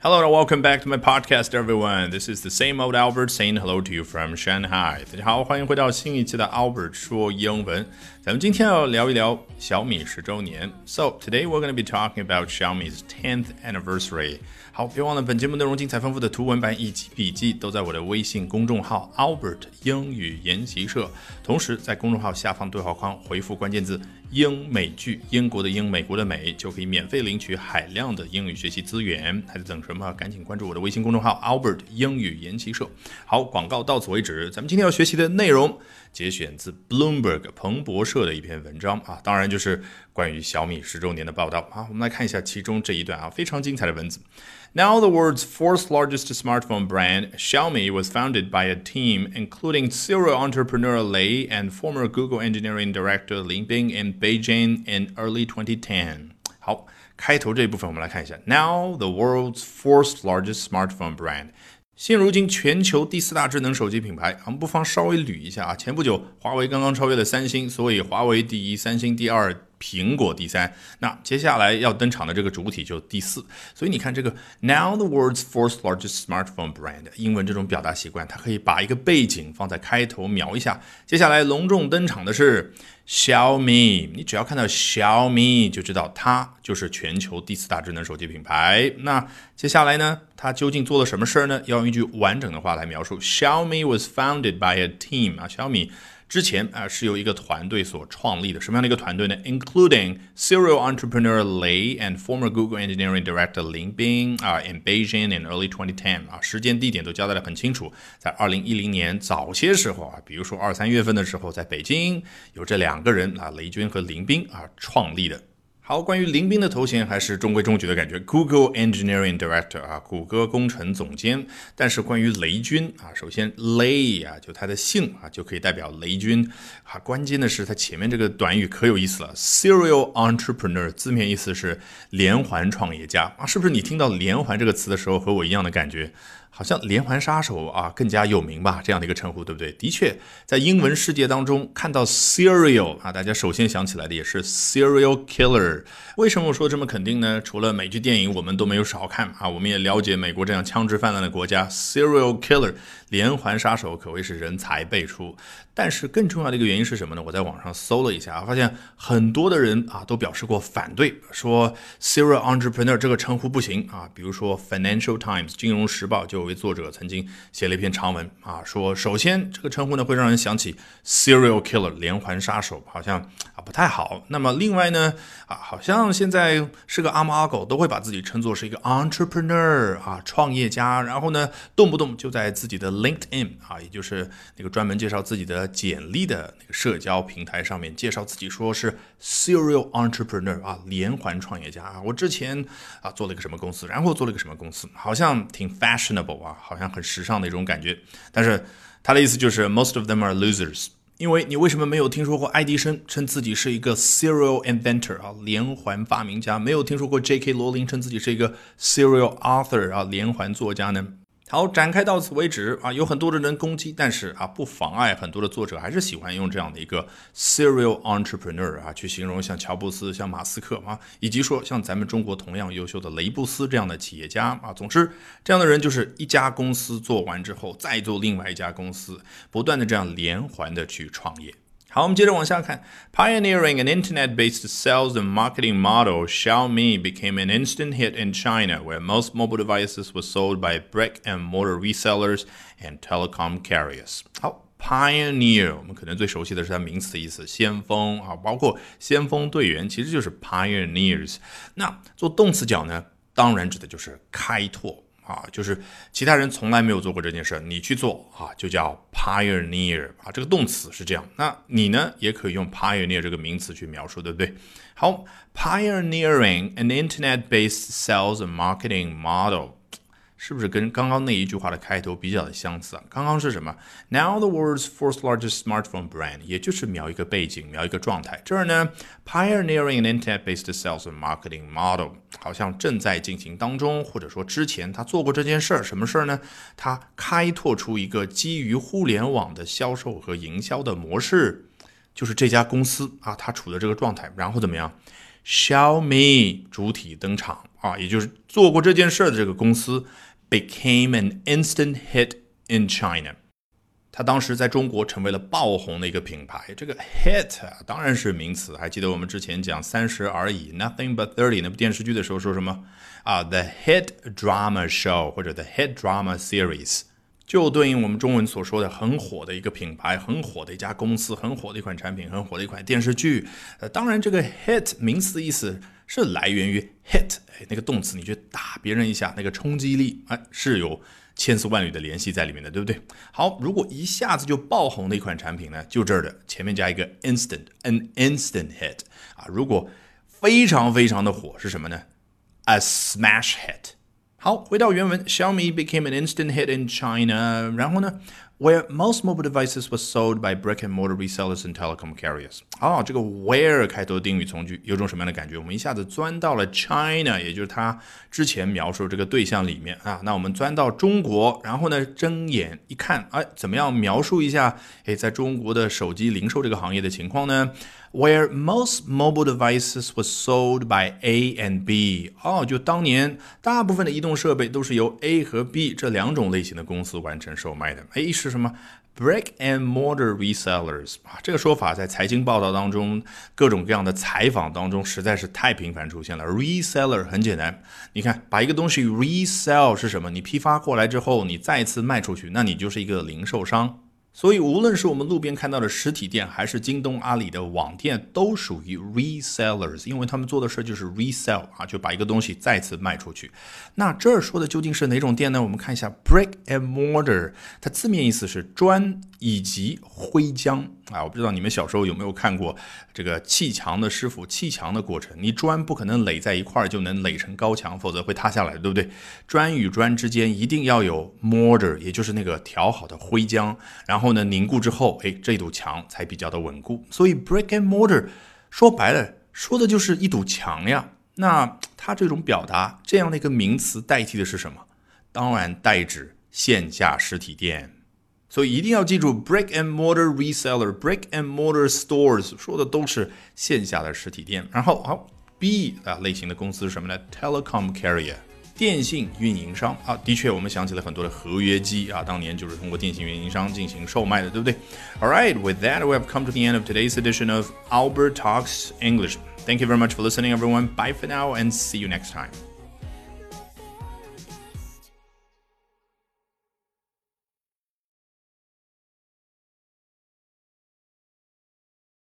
Hello and welcome back to my podcast, everyone. This is the same old Albert saying hello to you from Shanghai. 大家好，欢迎回到新一期的 Albert 说英文。咱们今天要聊一聊小米十周年。So today we're going to be talking about Xiaomi's 10th anniversary. 好，别忘了本节目内容精彩丰富的图文版以及笔记都在我的微信公众号 Albert 英语研习社。同时在公众号下方对话框回复关键字“英美剧”，英国的英，美国的美，就可以免费领取海量的英语学习资源。还在等什么？赶紧关注我的微信公众号 Albert 英语研习社。好，广告到此为止。咱们今天要学习的内容节选自 Bloomberg 彭博社的一篇文章啊，当然就是关于小米十周年的报道啊。我们来看一下其中这一段啊，非常精彩的文字。Now, the world's fourth largest smartphone brand, Xiaomi, was founded by a team including serial entrepreneur Lei and former Google engineering director Lin Bing in Beijing in early 2010. 好，开头这一部分我们来看一下。Now, the world's fourth largest smartphone brand. 现如今全球第四大智能手机品牌，我们不妨稍微捋一下啊。前不久，华为刚刚超越了三星，所以华为第一，三星第二。苹果第三，那接下来要登场的这个主体就第四，所以你看这个 now the world's fourth largest smartphone brand，英文这种表达习惯，它可以把一个背景放在开头描一下。接下来隆重登场的是小米，你只要看到小米就知道它就是全球第四大智能手机品牌。那接下来呢，它究竟做了什么事儿呢？要用一句完整的话来描述：Xiaomi was founded by a team 啊，小米。之前啊是由一个团队所创立的，什么样的一个团队呢？Including serial entrepreneur Lei and former Google engineering director Lin Bin 啊，in Beijing in early 2010啊，时间地点都交代的很清楚，在二零一零年早些时候啊，比如说二三月份的时候，在北京有这两个人啊，雷军和林斌啊创立的。好，关于林斌的头衔还是中规中矩的感觉，Google Engineering Director 啊，谷歌工程总监。但是关于雷军啊，首先雷啊，就他的姓啊，就可以代表雷军啊。关键的是他前面这个短语可有意思了，Serial Entrepreneur，字面意思是连环创业家啊，是不是？你听到连环这个词的时候，和我一样的感觉？好像连环杀手啊更加有名吧，这样的一个称呼，对不对？的确，在英文世界当中看到 serial 啊，大家首先想起来的也是 serial killer。为什么我说这么肯定呢？除了美剧电影我们都没有少看啊，我们也了解美国这样枪支泛滥的国家，serial killer 连环杀手可谓是人才辈出。但是更重要的一个原因是什么呢？我在网上搜了一下，发现很多的人啊都表示过反对，说 serial entrepreneur 这个称呼不行啊。比如说 Financial Times 金融时报就有位作者曾经写了一篇长文啊，说首先这个称呼呢会让人想起 serial killer 连环杀手，好像啊不太好。那么另外呢啊，好像现在是个阿猫阿狗都会把自己称作是一个 entrepreneur 啊创业家，然后呢动不动就在自己的 LinkedIn 啊，也就是那个专门介绍自己的。简历的那个社交平台上面介绍自己说是 serial entrepreneur 啊，连环创业家啊。我之前啊做了一个什么公司，然后做了一个什么公司，好像挺 fashionable 啊，好像很时尚的一种感觉。但是他的意思就是 most of them are losers。因为你为什么没有听说过爱迪生称自己是一个 serial inventor 啊，连环发明家？没有听说过 J.K. 罗琳称自己是一个 serial author 啊，连环作家呢？好，展开到此为止啊，有很多的人攻击，但是啊，不妨碍很多的作者还是喜欢用这样的一个 serial entrepreneur 啊，去形容像乔布斯、像马斯克啊，以及说像咱们中国同样优秀的雷布斯这样的企业家啊。总之，这样的人就是一家公司做完之后，再做另外一家公司，不断的这样连环的去创业。好，我们接着往下看。Pioneering an internet-based sales and marketing model, Xiaomi became an instant hit in China, where most mobile devices were sold by brick-and-mortar resellers and telecom carriers. 好，pioneer，我们可能最熟悉的是它名词意思，先锋啊，包括先锋队员，其实就是 pioneers。那做动词讲呢，当然指的就是开拓。 啊，就是其他人从来没有做过这件事，你去做啊，就叫 pioneer 啊。这个动词是这样，那你呢也可以用 pioneer 这个名词去描述，对不对？好，pioneering an internet-based sales and marketing model。是不是跟刚刚那一句话的开头比较的相似啊？刚刚是什么？Now the world's fourth largest smartphone brand，也就是描一个背景，描一个状态。这儿呢，pioneering an internet-based sales and marketing model，好像正在进行当中，或者说之前他做过这件事儿。什么事儿呢？他开拓出一个基于互联网的销售和营销的模式，就是这家公司啊，它处的这个状态。然后怎么样？Xiaomi 主体登场啊，也就是做过这件事的这个公司，became an instant hit in China。它当时在中国成为了爆红的一个品牌。这个 hit 当然是名词，还记得我们之前讲《三十而已》（Nothing But Thirty） 那部电视剧的时候说什么啊？The hit drama show 或者 The hit drama series，就对应我们中文所说的很火的一个品牌、很火的一家公司、很火的一款产品、很火的一款电视剧。呃，当然这个 hit 名词的意思是来源于 hit，哎，那个动词，你去打别人一下，那个冲击力，哎，是有。千丝万缕的联系在里面的，对不对？好，如果一下子就爆红的一款产品呢，就这儿的前面加一个 instant，an instant hit 啊。如果非常非常的火是什么呢？a smash hit。好，回到原文，Xiaomi became an instant hit in China。然后呢 ？where most mobile devices were sold by brick and mortar resellers and telecom carriers。哦，这个 where 开头的定语从句有种什么样的感觉？我们一下子钻到了 China，也就是它之前描述这个对象里面啊。那我们钻到中国，然后呢，睁眼一看，哎，怎么样描述一下？哎，在中国的手机零售这个行业的情况呢？where most mobile devices were sold by A and B。哦，就当年大部分的移动设备都是由 A 和 B 这两种类型的公司完成售卖的。A 是是什么 break and mortar resellers 啊，这个说法在财经报道当中、各种各样的采访当中实在是太频繁出现了。Reseller 很简单，你看，把一个东西 resell 是什么？你批发过来之后，你再次卖出去，那你就是一个零售商。所以，无论是我们路边看到的实体店，还是京东、阿里的网店，都属于 resellers，因为他们做的事就是 resell 啊，就把一个东西再次卖出去。那这儿说的究竟是哪种店呢？我们看一下 brick and mortar，它字面意思是砖以及灰浆啊。我不知道你们小时候有没有看过这个砌墙的师傅砌墙的过程，你砖不可能垒在一块儿就能垒成高墙，否则会塌下来，对不对？砖与砖之间一定要有 mortar，也就是那个调好的灰浆，然后。后呢，凝固之后，哎，这堵墙才比较的稳固。所以，brick and mortar 说白了，说的就是一堵墙呀。那它这种表达，这样的一个名词代替的是什么？当然代指线下实体店。所以一定要记住，brick and mortar reseller，brick and mortar stores 说的都是线下的实体店。然后好，B 啊类型的公司是什么呢？telecom carrier。电信运营商啊，的确，我们想起了很多的合约机啊，当年就是通过电信运营商进行售卖的，对不对？All right, with that, we have come to the end of today's edition of Albert Talks English. Thank you very much for listening, everyone. Bye for now, and see you next time.